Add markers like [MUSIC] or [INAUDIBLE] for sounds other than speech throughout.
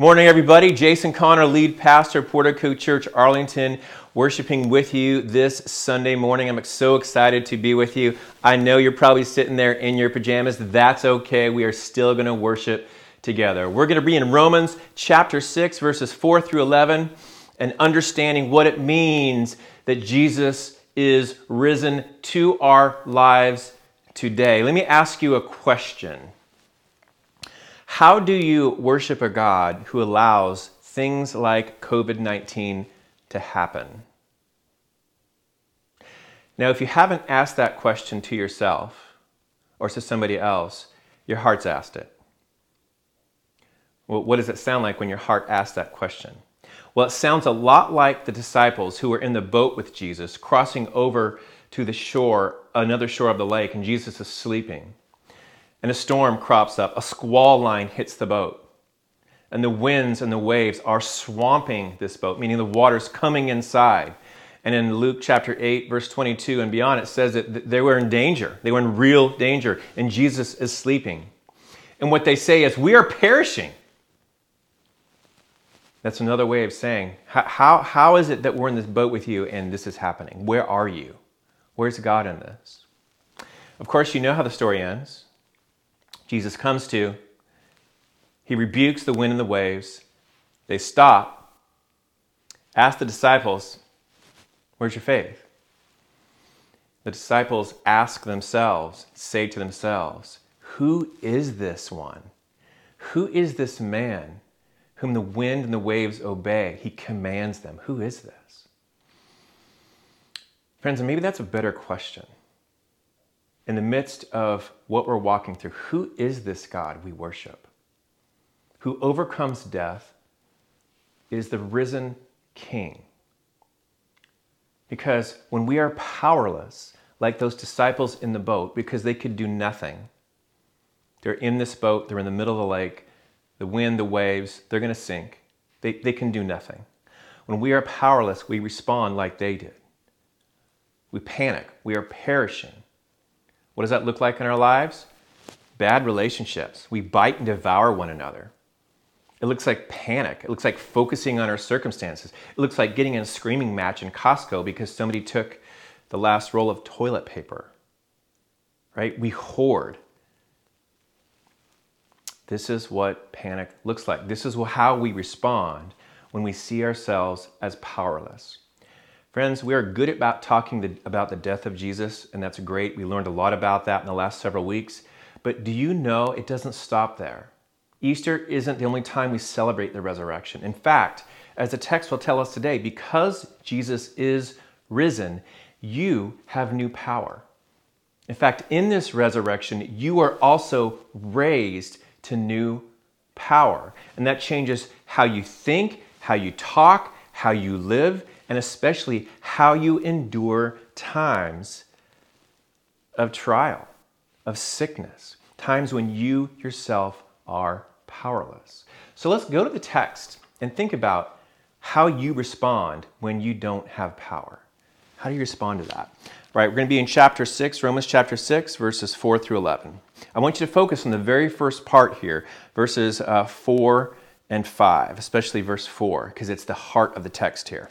Morning, everybody. Jason Connor, lead pastor, Portico Church, Arlington, worshiping with you this Sunday morning. I'm so excited to be with you. I know you're probably sitting there in your pajamas. That's okay. We are still going to worship together. We're going to be in Romans chapter 6, verses 4 through 11, and understanding what it means that Jesus is risen to our lives today. Let me ask you a question. How do you worship a God who allows things like COVID 19 to happen? Now, if you haven't asked that question to yourself or to somebody else, your heart's asked it. Well, what does it sound like when your heart asks that question? Well, it sounds a lot like the disciples who were in the boat with Jesus, crossing over to the shore, another shore of the lake, and Jesus is sleeping and a storm crops up, a squall line hits the boat. And the winds and the waves are swamping this boat, meaning the water's coming inside. And in Luke chapter 8, verse 22 and beyond, it says that they were in danger. They were in real danger, and Jesus is sleeping. And what they say is, We are perishing. That's another way of saying, how, how, is it that we're in this boat with you and this is happening? Where are you? Where's God in this? Of course, you know how the story ends. Jesus comes to, he rebukes the wind and the waves. They stop. Ask the disciples, Where's your faith? The disciples ask themselves, say to themselves, Who is this one? Who is this man whom the wind and the waves obey? He commands them. Who is this? Friends, maybe that's a better question in the midst of what we're walking through, who is this God we worship? Who overcomes death is the risen King. Because when we are powerless, like those disciples in the boat, because they could do nothing, they're in this boat, they're in the middle of the lake, the wind, the waves, they're going to sink. They, they can do nothing. When we are powerless, we respond like they did. We panic, we are perishing. What does that look like in our lives? Bad relationships. We bite and devour one another. It looks like panic. It looks like focusing on our circumstances. It looks like getting in a screaming match in Costco because somebody took the last roll of toilet paper. Right? We hoard. This is what panic looks like. This is how we respond when we see ourselves as powerless. Friends, we are good about talking the, about the death of Jesus, and that's great. We learned a lot about that in the last several weeks. But do you know it doesn't stop there? Easter isn't the only time we celebrate the resurrection. In fact, as the text will tell us today, because Jesus is risen, you have new power. In fact, in this resurrection, you are also raised to new power. And that changes how you think, how you talk, how you live, and especially how you endure times of trial, of sickness, times when you yourself are powerless. So let's go to the text and think about how you respond when you don't have power. How do you respond to that? Right, we're going to be in chapter 6, Romans chapter 6, verses 4 through 11. I want you to focus on the very first part here, verses uh, 4 and 5, especially verse 4, because it's the heart of the text here.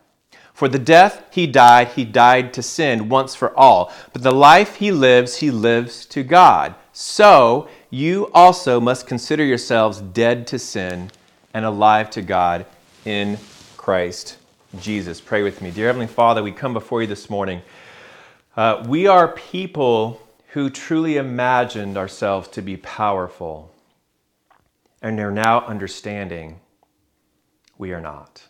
For the death he died, he died to sin once for all. But the life he lives, he lives to God. So you also must consider yourselves dead to sin and alive to God in Christ Jesus. Pray with me. Dear Heavenly Father, we come before you this morning. Uh, we are people who truly imagined ourselves to be powerful and are now understanding we are not.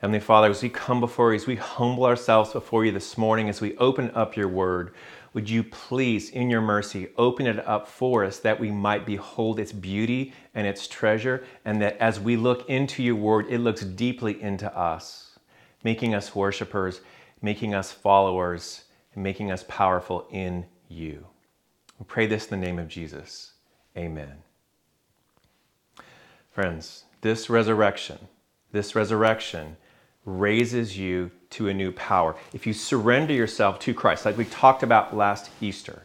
Heavenly Father, as we come before you, as we humble ourselves before you this morning, as we open up your word, would you please, in your mercy, open it up for us that we might behold its beauty and its treasure, and that as we look into your word, it looks deeply into us, making us worshipers, making us followers, and making us powerful in you. We pray this in the name of Jesus. Amen. Friends, this resurrection, this resurrection, raises you to a new power. If you surrender yourself to Christ, like we talked about last Easter,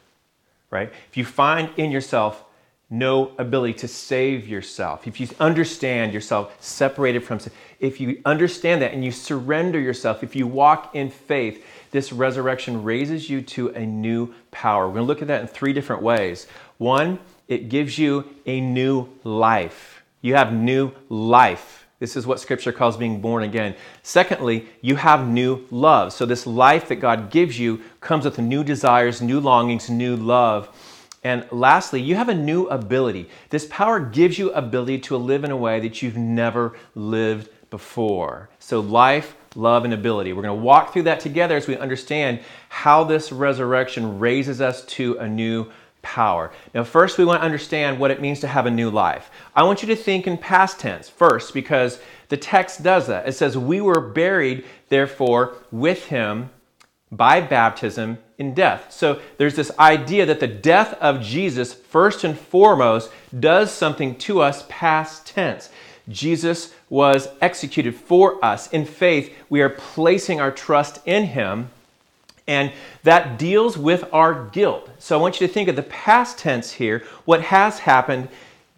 right? If you find in yourself no ability to save yourself, if you understand yourself separated from sin, if you understand that and you surrender yourself, if you walk in faith, this resurrection raises you to a new power. We're going to look at that in three different ways. One, it gives you a new life. You have new life this is what scripture calls being born again. Secondly, you have new love. So, this life that God gives you comes with new desires, new longings, new love. And lastly, you have a new ability. This power gives you ability to live in a way that you've never lived before. So, life, love, and ability. We're going to walk through that together as we understand how this resurrection raises us to a new power. Now, first, we want to understand what it means to have a new life. I want you to think in past tense first because the text does that. It says, We were buried, therefore, with him by baptism in death. So there's this idea that the death of Jesus, first and foremost, does something to us past tense. Jesus was executed for us. In faith, we are placing our trust in him and that deals with our guilt. So I want you to think of the past tense here, what has happened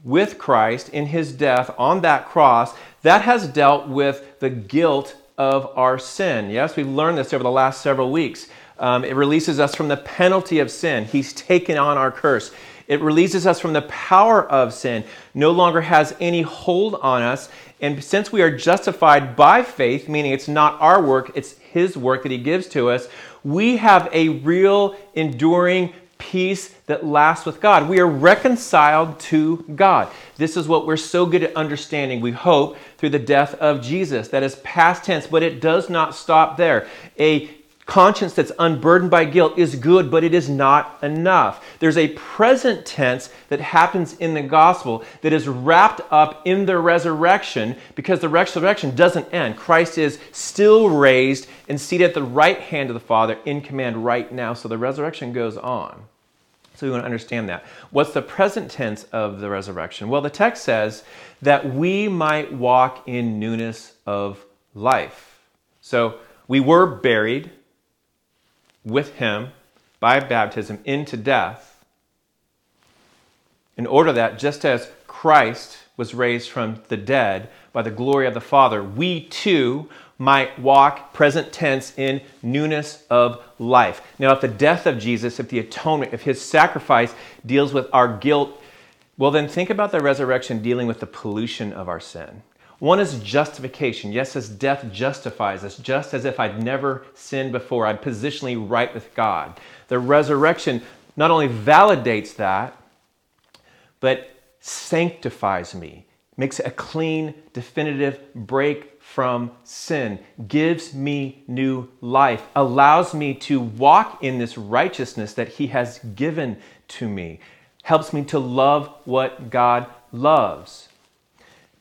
with Christ in his death on that cross, that has dealt with the guilt of our sin. Yes, we've learned this over the last several weeks. Um, it releases us from the penalty of sin. He's taken on our curse. It releases us from the power of sin, no longer has any hold on us. And since we are justified by faith, meaning it's not our work, it's His work that He gives to us, we have a real, enduring peace that lasts with God. We are reconciled to God. This is what we're so good at understanding, we hope, through the death of Jesus. That is past tense, but it does not stop there. A conscience that's unburdened by guilt is good, but it is not enough. There's a present tense that happens in the gospel that is wrapped up in the resurrection because the resurrection doesn't end. Christ is still raised and seated at the right hand of the Father in command right now. So the resurrection goes on. So we want to understand that. What's the present tense of the resurrection? Well, the text says that we might walk in newness of life. So we were buried with him by baptism into death, in order that just as Christ was raised from the dead by the glory of the Father, we too might walk, present tense, in newness of life. Now, if the death of Jesus, if the atonement, if his sacrifice deals with our guilt, well, then think about the resurrection dealing with the pollution of our sin. One is justification. Yes, as death justifies us, just as if I'd never sinned before. I'm positionally right with God. The resurrection not only validates that, but sanctifies me, makes a clean, definitive break from sin, gives me new life, allows me to walk in this righteousness that He has given to me, helps me to love what God loves.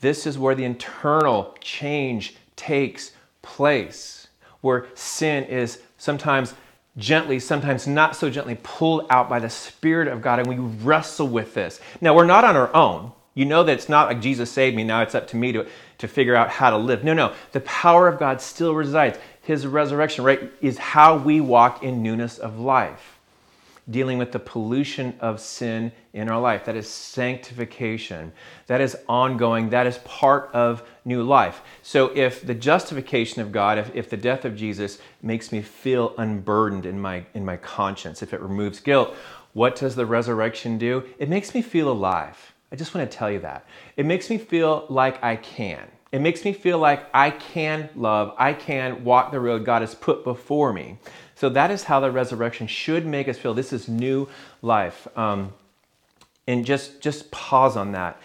This is where the internal change takes place, where sin is sometimes gently, sometimes not so gently pulled out by the Spirit of God, and we wrestle with this. Now, we're not on our own. You know that it's not like Jesus saved me, now it's up to me to, to figure out how to live. No, no. The power of God still resides. His resurrection, right, is how we walk in newness of life dealing with the pollution of sin in our life. That is sanctification. That is ongoing. That is part of new life. So, if the justification of God, if, if the death of Jesus makes me feel unburdened in my, in my conscience, if it removes guilt, what does the resurrection do? It makes me feel alive. I just want to tell you that. It makes me feel like I can. It makes me feel like I can love, I can walk the road God has put before me. So that is how the resurrection should make us feel. This is new life. Um, and just just pause on that.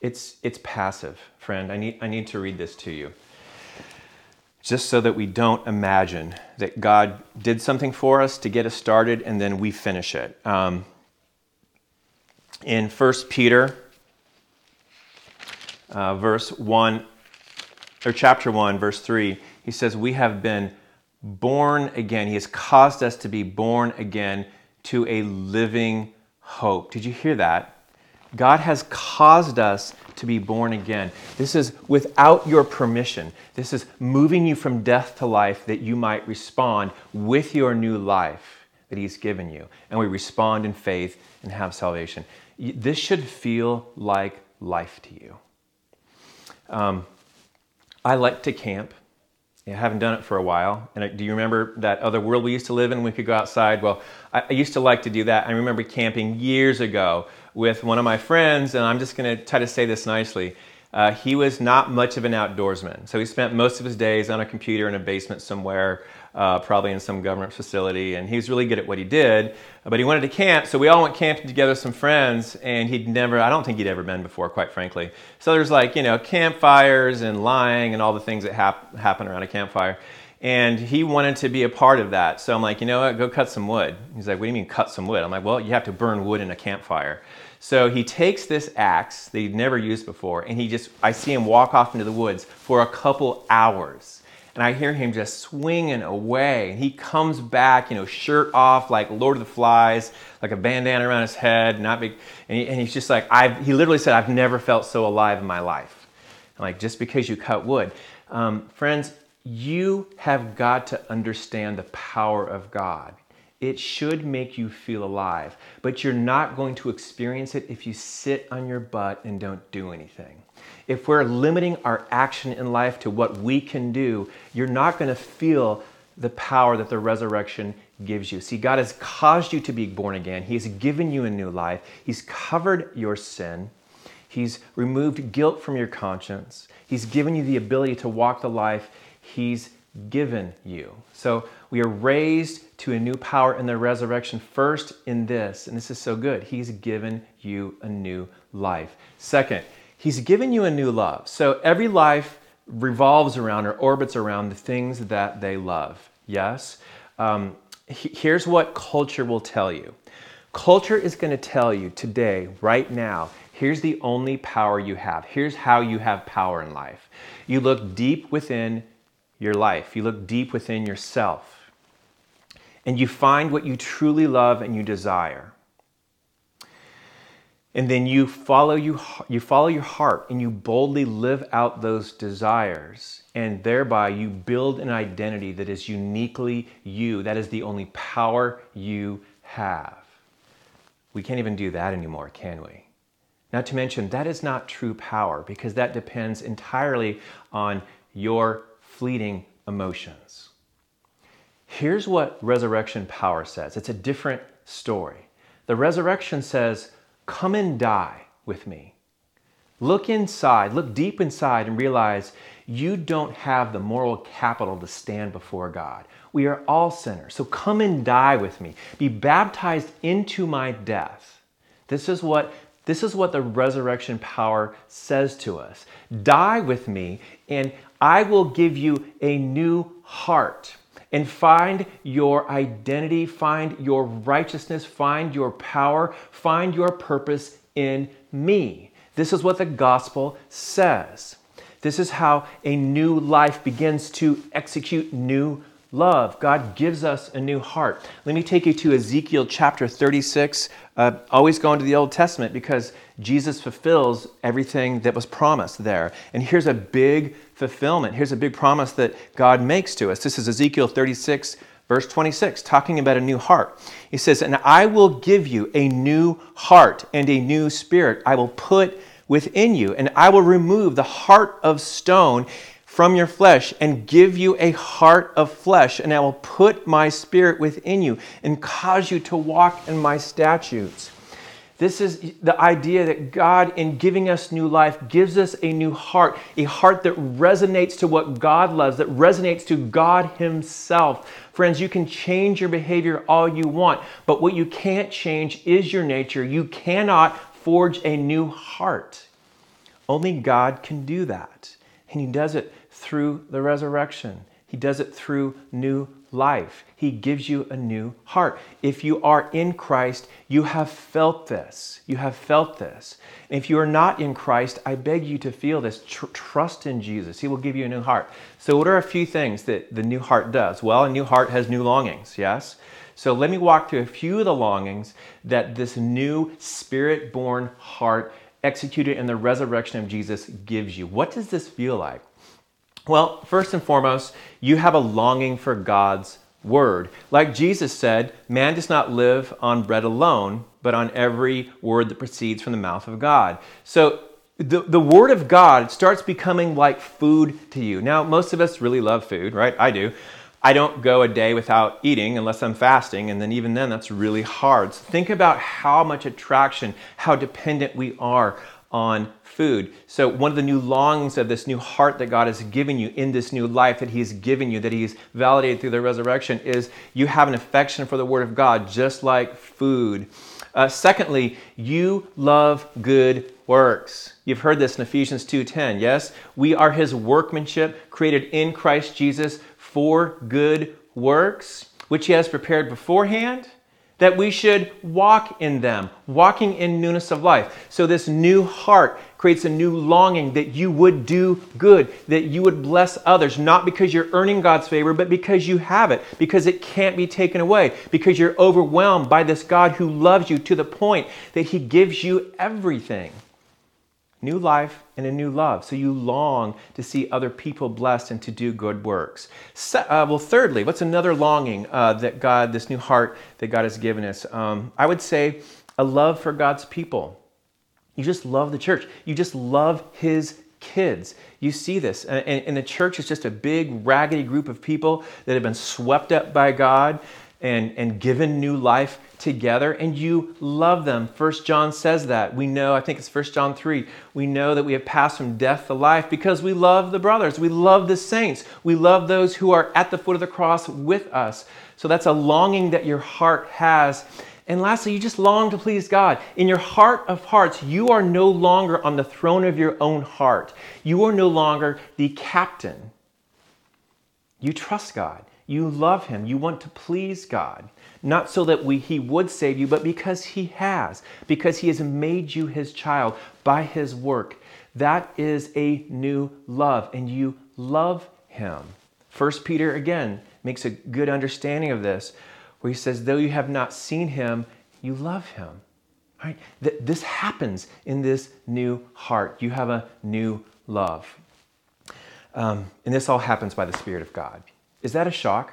It's it's passive, friend. I need I need to read this to you. Just so that we don't imagine that God did something for us to get us started and then we finish it. Um, in 1 Peter, uh, verse 1, or chapter 1, verse 3, he says, We have been born again. He has caused us to be born again to a living hope. Did you hear that? God has caused us to be born again. This is without your permission. This is moving you from death to life that you might respond with your new life that He's given you. And we respond in faith and have salvation. This should feel like life to you. Um, I like to camp. I haven't done it for a while. And do you remember that other world we used to live in? We could go outside. Well, I used to like to do that. I remember camping years ago with one of my friends, and I'm just going to try to say this nicely. Uh, he was not much of an outdoorsman. So he spent most of his days on a computer in a basement somewhere, uh, probably in some government facility, and he was really good at what he did. But he wanted to camp, so we all went camping together, some friends, and he'd never, I don't think he'd ever been before, quite frankly. So there's like, you know, campfires and lying and all the things that hap- happen around a campfire. And he wanted to be a part of that. So I'm like, you know what, go cut some wood. He's like, what do you mean cut some wood? I'm like, well, you have to burn wood in a campfire. So he takes this axe that he'd never used before, and he just, I see him walk off into the woods for a couple hours. And I hear him just swinging away. And he comes back, you know, shirt off, like Lord of the Flies, like a bandana around his head, not big. And, he, and he's just like, I've, he literally said, I've never felt so alive in my life. I'm like, just because you cut wood. Um, friends, you have got to understand the power of God it should make you feel alive, but you're not going to experience it if you sit on your butt and don't do anything. If we're limiting our action in life to what we can do, you're not going to feel the power that the resurrection gives you. See, God has caused you to be born again. He has given you a new life. He's covered your sin. He's removed guilt from your conscience. He's given you the ability to walk the life He's given you. So we are raised to a new power in the resurrection first in this, and this is so good. He's given you a new life. Second, He's given you a new love. So every life revolves around or orbits around the things that they love. Yes? Um, here's what culture will tell you culture is going to tell you today, right now, here's the only power you have. Here's how you have power in life. You look deep within your life. You look deep within yourself and you find what you truly love and you desire. And then you follow, you, you follow your heart and you boldly live out those desires. And thereby you build an identity that is uniquely you. That is the only power you have. We can't even do that anymore, can we? Not to mention, that is not true power because that depends entirely on your fleeting emotions. Here's what resurrection power says it's a different story. The resurrection says, Come and die with me. Look inside, look deep inside, and realize you don't have the moral capital to stand before God. We are all sinners. So come and die with me. Be baptized into my death. This is what this is what the resurrection power says to us. Die with me, and I will give you a new heart. And find your identity, find your righteousness, find your power, find your purpose in me. This is what the gospel says. This is how a new life begins to execute new love. God gives us a new heart. Let me take you to Ezekiel chapter 36. Uh, always going to the Old Testament because Jesus fulfills everything that was promised there. And here's a big fulfillment. Here's a big promise that God makes to us. This is Ezekiel 36, verse 26, talking about a new heart. He says, And I will give you a new heart and a new spirit. I will put within you, and I will remove the heart of stone from your flesh and give you a heart of flesh, and I will put my spirit within you and cause you to walk in my statutes. This is the idea that God, in giving us new life, gives us a new heart, a heart that resonates to what God loves, that resonates to God Himself. Friends, you can change your behavior all you want, but what you can't change is your nature. You cannot forge a new heart. Only God can do that. And He does it through the resurrection, He does it through new life. He gives you a new heart. If you are in Christ, you have felt this. You have felt this. And if you are not in Christ, I beg you to feel this. Tr- trust in Jesus. He will give you a new heart. So, what are a few things that the new heart does? Well, a new heart has new longings, yes? So, let me walk through a few of the longings that this new spirit born heart executed in the resurrection of Jesus gives you. What does this feel like? Well, first and foremost, you have a longing for God's word. Like Jesus said, man does not live on bread alone, but on every word that proceeds from the mouth of God. So the, the word of God starts becoming like food to you. Now, most of us really love food, right? I do. I don't go a day without eating unless I'm fasting, and then even then, that's really hard. So think about how much attraction, how dependent we are on food. So, one of the new longings of this new heart that God has given you in this new life that He has given you, that He's validated through the resurrection, is you have an affection for the Word of God, just like food. Uh, secondly, you love good works. You've heard this in Ephesians 2:10. Yes, we are His workmanship, created in Christ Jesus for good works, which He has prepared beforehand that we should walk in them, walking in newness of life. So, this new heart creates a new longing that you would do good, that you would bless others, not because you're earning God's favor, but because you have it, because it can't be taken away, because you're overwhelmed by this God who loves you to the point that He gives you everything new life and a new love. So you long to see other people blessed and to do good works. So, uh, well, thirdly, what's another longing uh, that God, this new heart that God has given us? Um, I would say a love for God's people. You just love the church. You just love His kids. You see this. And, and the church is just a big, raggedy group of people that have been swept up by God and, and given new life together and you love them. First John says that. We know, I think it's First John 3, we know that we have passed from death to life because we love the brothers. We love the saints. We love those who are at the foot of the cross with us. So that's a longing that your heart has. And lastly, you just long to please God. In your heart of hearts, you are no longer on the throne of your own heart. You are no longer the captain. You trust God. You love Him. You want to please God. Not so that we, He would save you, but because He has, because He has made you His child by His work. That is a new love, and you love Him. First Peter again makes a good understanding of this, where he says, Though you have not seen Him, you love Him. Right? This happens in this new heart. You have a new love. Um, and this all happens by the Spirit of God. Is that a shock?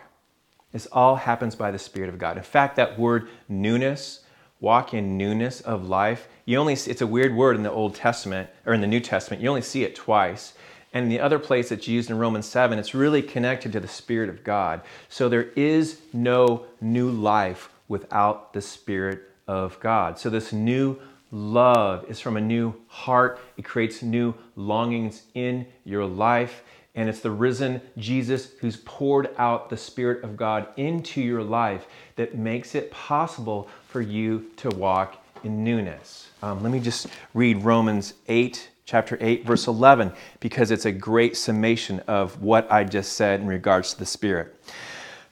This all happens by the Spirit of God. In fact, that word newness, walk in newness of life, you only it's a weird word in the Old Testament or in the New Testament. You only see it twice. And the other place that's used in Romans 7, it's really connected to the Spirit of God. So there is no new life without the Spirit of God. So this new love is from a new heart. It creates new longings in your life. And it's the risen Jesus who's poured out the Spirit of God into your life that makes it possible for you to walk in newness. Um, let me just read Romans 8, chapter 8, verse 11, because it's a great summation of what I just said in regards to the Spirit.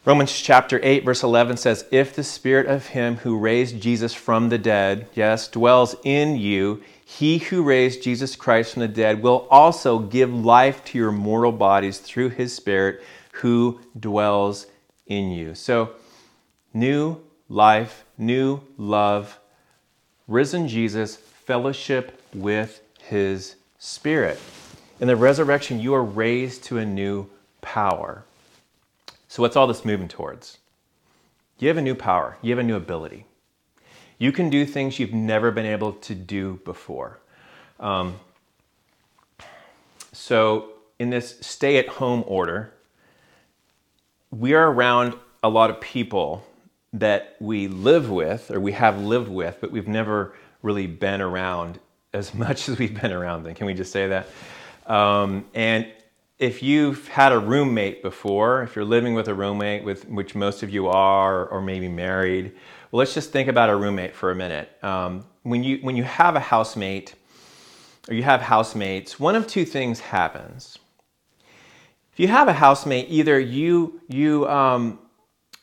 Romans chapter 8, verse 11 says, If the Spirit of Him who raised Jesus from the dead, yes, dwells in you, he who raised Jesus Christ from the dead will also give life to your mortal bodies through his Spirit who dwells in you. So, new life, new love, risen Jesus, fellowship with his Spirit. In the resurrection, you are raised to a new power. So, what's all this moving towards? You have a new power, you have a new ability. You can do things you've never been able to do before. Um, so, in this stay at home order, we are around a lot of people that we live with or we have lived with, but we've never really been around as [LAUGHS] much as we've been around them. Can we just say that? Um, and if you've had a roommate before, if you're living with a roommate, with which most of you are, or maybe married, well, let's just think about a roommate for a minute. Um, when you when you have a housemate, or you have housemates, one of two things happens. If you have a housemate, either you you um,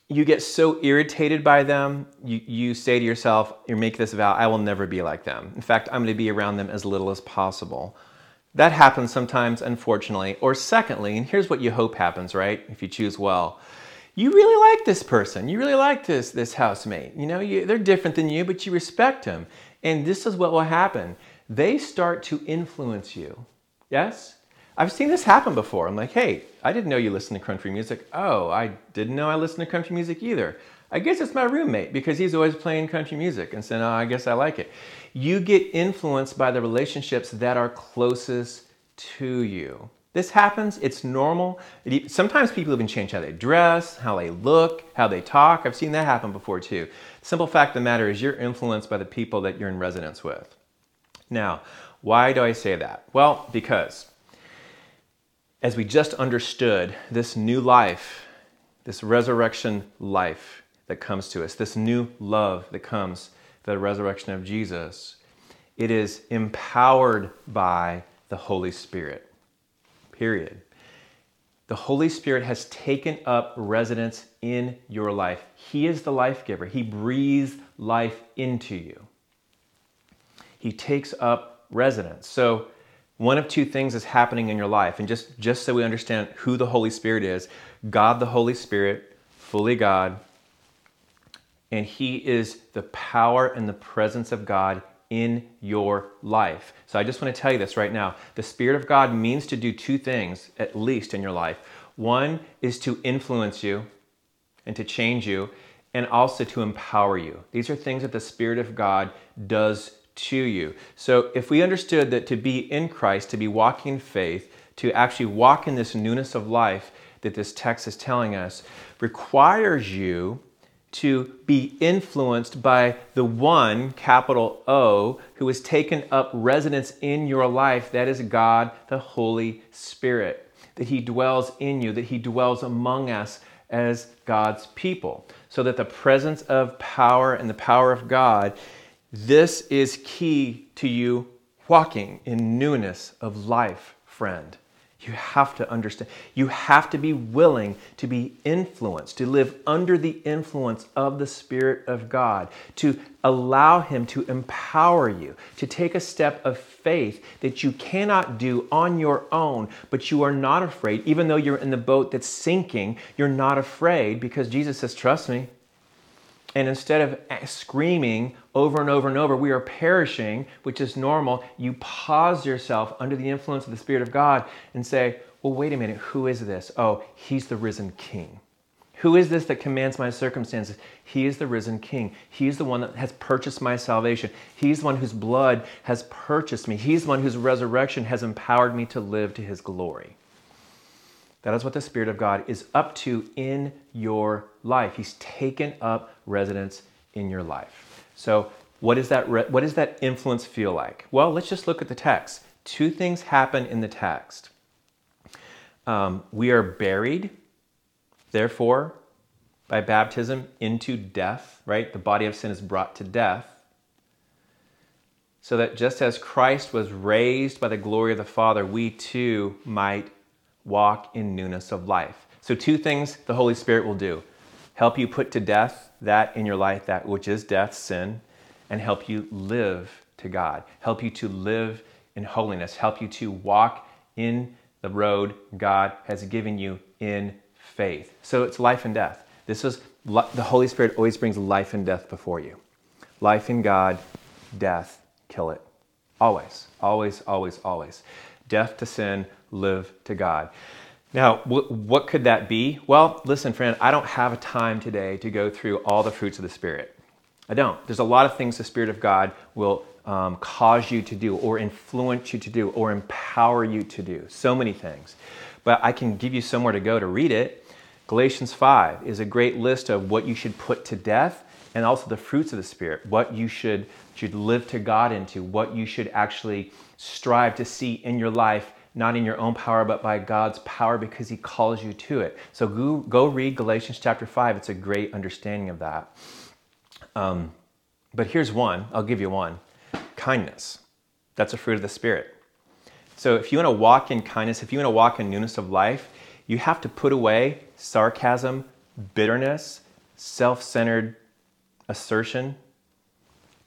you get so irritated by them, you, you say to yourself, you make this vow, I will never be like them. In fact, I'm going to be around them as little as possible. That happens sometimes, unfortunately. Or secondly, and here's what you hope happens, right? If you choose well. You really like this person. You really like this, this housemate. You know, you, they're different than you, but you respect them. And this is what will happen. They start to influence you. Yes? I've seen this happen before. I'm like, hey, I didn't know you listened to country music. Oh, I didn't know I listened to country music either. I guess it's my roommate because he's always playing country music. And so, oh, no, I guess I like it you get influenced by the relationships that are closest to you. This happens, it's normal. Sometimes people even change how they dress, how they look, how they talk. I've seen that happen before too. Simple fact of the matter is you're influenced by the people that you're in residence with. Now, why do I say that? Well, because as we just understood, this new life, this resurrection life that comes to us, this new love that comes the resurrection of Jesus, it is empowered by the Holy Spirit. Period. The Holy Spirit has taken up residence in your life. He is the life giver. He breathes life into you. He takes up residence. So, one of two things is happening in your life. And just, just so we understand who the Holy Spirit is God the Holy Spirit, fully God, and He is the power and the presence of God in your life. So I just want to tell you this right now. The Spirit of God means to do two things, at least in your life. One is to influence you and to change you, and also to empower you. These are things that the Spirit of God does to you. So if we understood that to be in Christ, to be walking in faith, to actually walk in this newness of life that this text is telling us, requires you to be influenced by the one, capital O, who has taken up residence in your life. That is God, the Holy Spirit. That He dwells in you, that He dwells among us as God's people. So that the presence of power and the power of God, this is key to you walking in newness of life, friend. You have to understand. You have to be willing to be influenced, to live under the influence of the Spirit of God, to allow Him to empower you, to take a step of faith that you cannot do on your own, but you are not afraid. Even though you're in the boat that's sinking, you're not afraid because Jesus says, Trust me. And instead of screaming over and over and over, we are perishing, which is normal, you pause yourself under the influence of the Spirit of God and say, well, wait a minute, who is this? Oh, he's the risen King. Who is this that commands my circumstances? He is the risen King. He's the one that has purchased my salvation. He's the one whose blood has purchased me. He's the one whose resurrection has empowered me to live to his glory. That is what the Spirit of God is up to in your life. He's taken up residence in your life. So, what, is that re- what does that influence feel like? Well, let's just look at the text. Two things happen in the text. Um, we are buried, therefore, by baptism into death, right? The body of sin is brought to death. So that just as Christ was raised by the glory of the Father, we too might walk in newness of life. So, two things the Holy Spirit will do help you put to death that in your life, that which is death, sin, and help you live to God, help you to live in holiness, help you to walk in the road God has given you in faith. So, it's life and death. This is the Holy Spirit always brings life and death before you. Life in God, death, kill it. Always, always, always, always. Death to sin, live to God. Now, what could that be? Well, listen, friend, I don't have a time today to go through all the fruits of the Spirit. I don't. There's a lot of things the Spirit of God will um, cause you to do, or influence you to do, or empower you to do. So many things. But I can give you somewhere to go to read it. Galatians 5 is a great list of what you should put to death and also the fruits of the Spirit, what you should, should live to God into, what you should actually strive to see in your life, not in your own power, but by God's power because He calls you to it. So go, go read Galatians chapter 5. It's a great understanding of that. Um, but here's one I'll give you one kindness. That's a fruit of the Spirit. So if you want to walk in kindness, if you want to walk in newness of life, you have to put away sarcasm, bitterness, self centered assertion,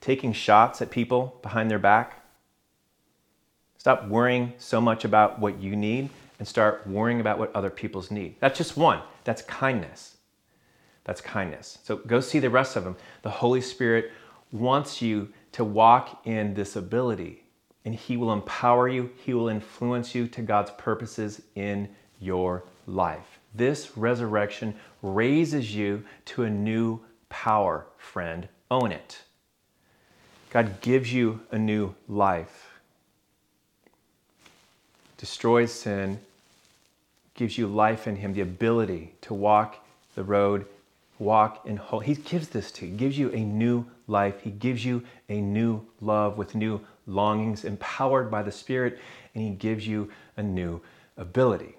taking shots at people behind their back. Stop worrying so much about what you need and start worrying about what other people's need. That's just one. That's kindness. That's kindness. So go see the rest of them. The Holy Spirit wants you to walk in this ability, and He will empower you, He will influence you to God's purposes in your life. This resurrection raises you to a new power, friend. Own it. God gives you a new life, destroys sin, gives you life in Him, the ability to walk the road, walk in hope. He gives this to you, He gives you a new life. He gives you a new love with new longings, empowered by the Spirit, and He gives you a new ability.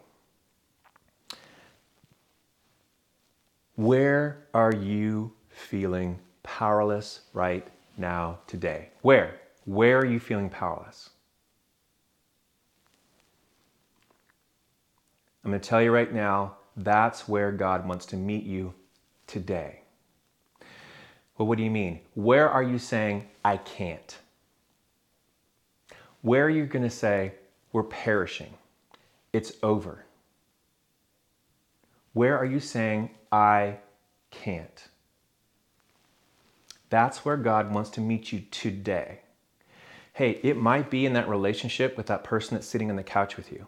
Where are you feeling powerless right now, today? Where? Where are you feeling powerless? I'm going to tell you right now, that's where God wants to meet you today. Well, what do you mean? Where are you saying, I can't? Where are you going to say, we're perishing? It's over. Where are you saying, I can't? That's where God wants to meet you today. Hey, it might be in that relationship with that person that's sitting on the couch with you.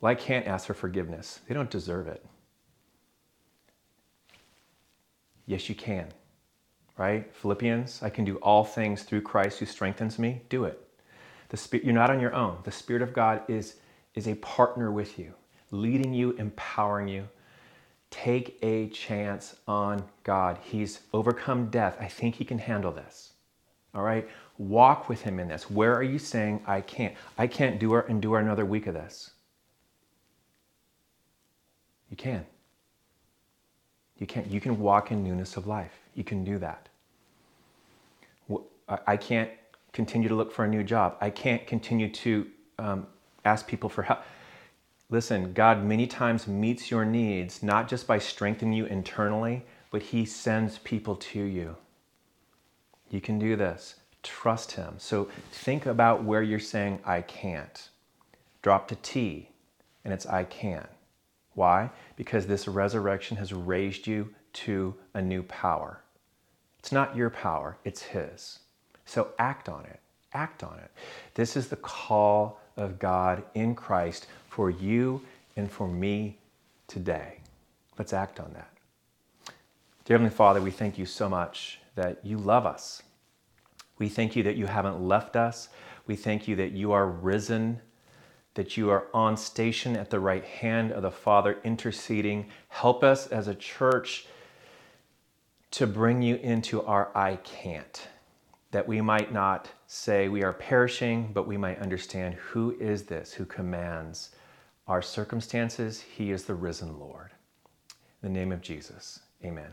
Well, I can't ask for forgiveness, they don't deserve it. Yes, you can, right? Philippians, I can do all things through Christ who strengthens me. Do it. The Spirit, you're not on your own. The Spirit of God is, is a partner with you, leading you, empowering you. Take a chance on God. He's overcome death. I think He can handle this. All right? Walk with Him in this. Where are you saying, I can't? I can't do or endure another week of this. You can. You can. You can walk in newness of life. You can do that. I can't continue to look for a new job. I can't continue to um, ask people for help. Listen, God many times meets your needs not just by strengthening you internally, but He sends people to you. You can do this. Trust Him. So think about where you're saying, I can't. Drop to T, and it's I can. Why? Because this resurrection has raised you to a new power. It's not your power, it's His. So act on it. Act on it. This is the call of God in Christ for you and for me today. Let's act on that. Dear Heavenly Father, we thank you so much that you love us. We thank you that you haven't left us. We thank you that you are risen, that you are on station at the right hand of the Father, interceding. Help us as a church to bring you into our I can't that we might not say we are perishing, but we might understand who is this who commands our circumstances. He is the risen Lord. In the name of Jesus, amen.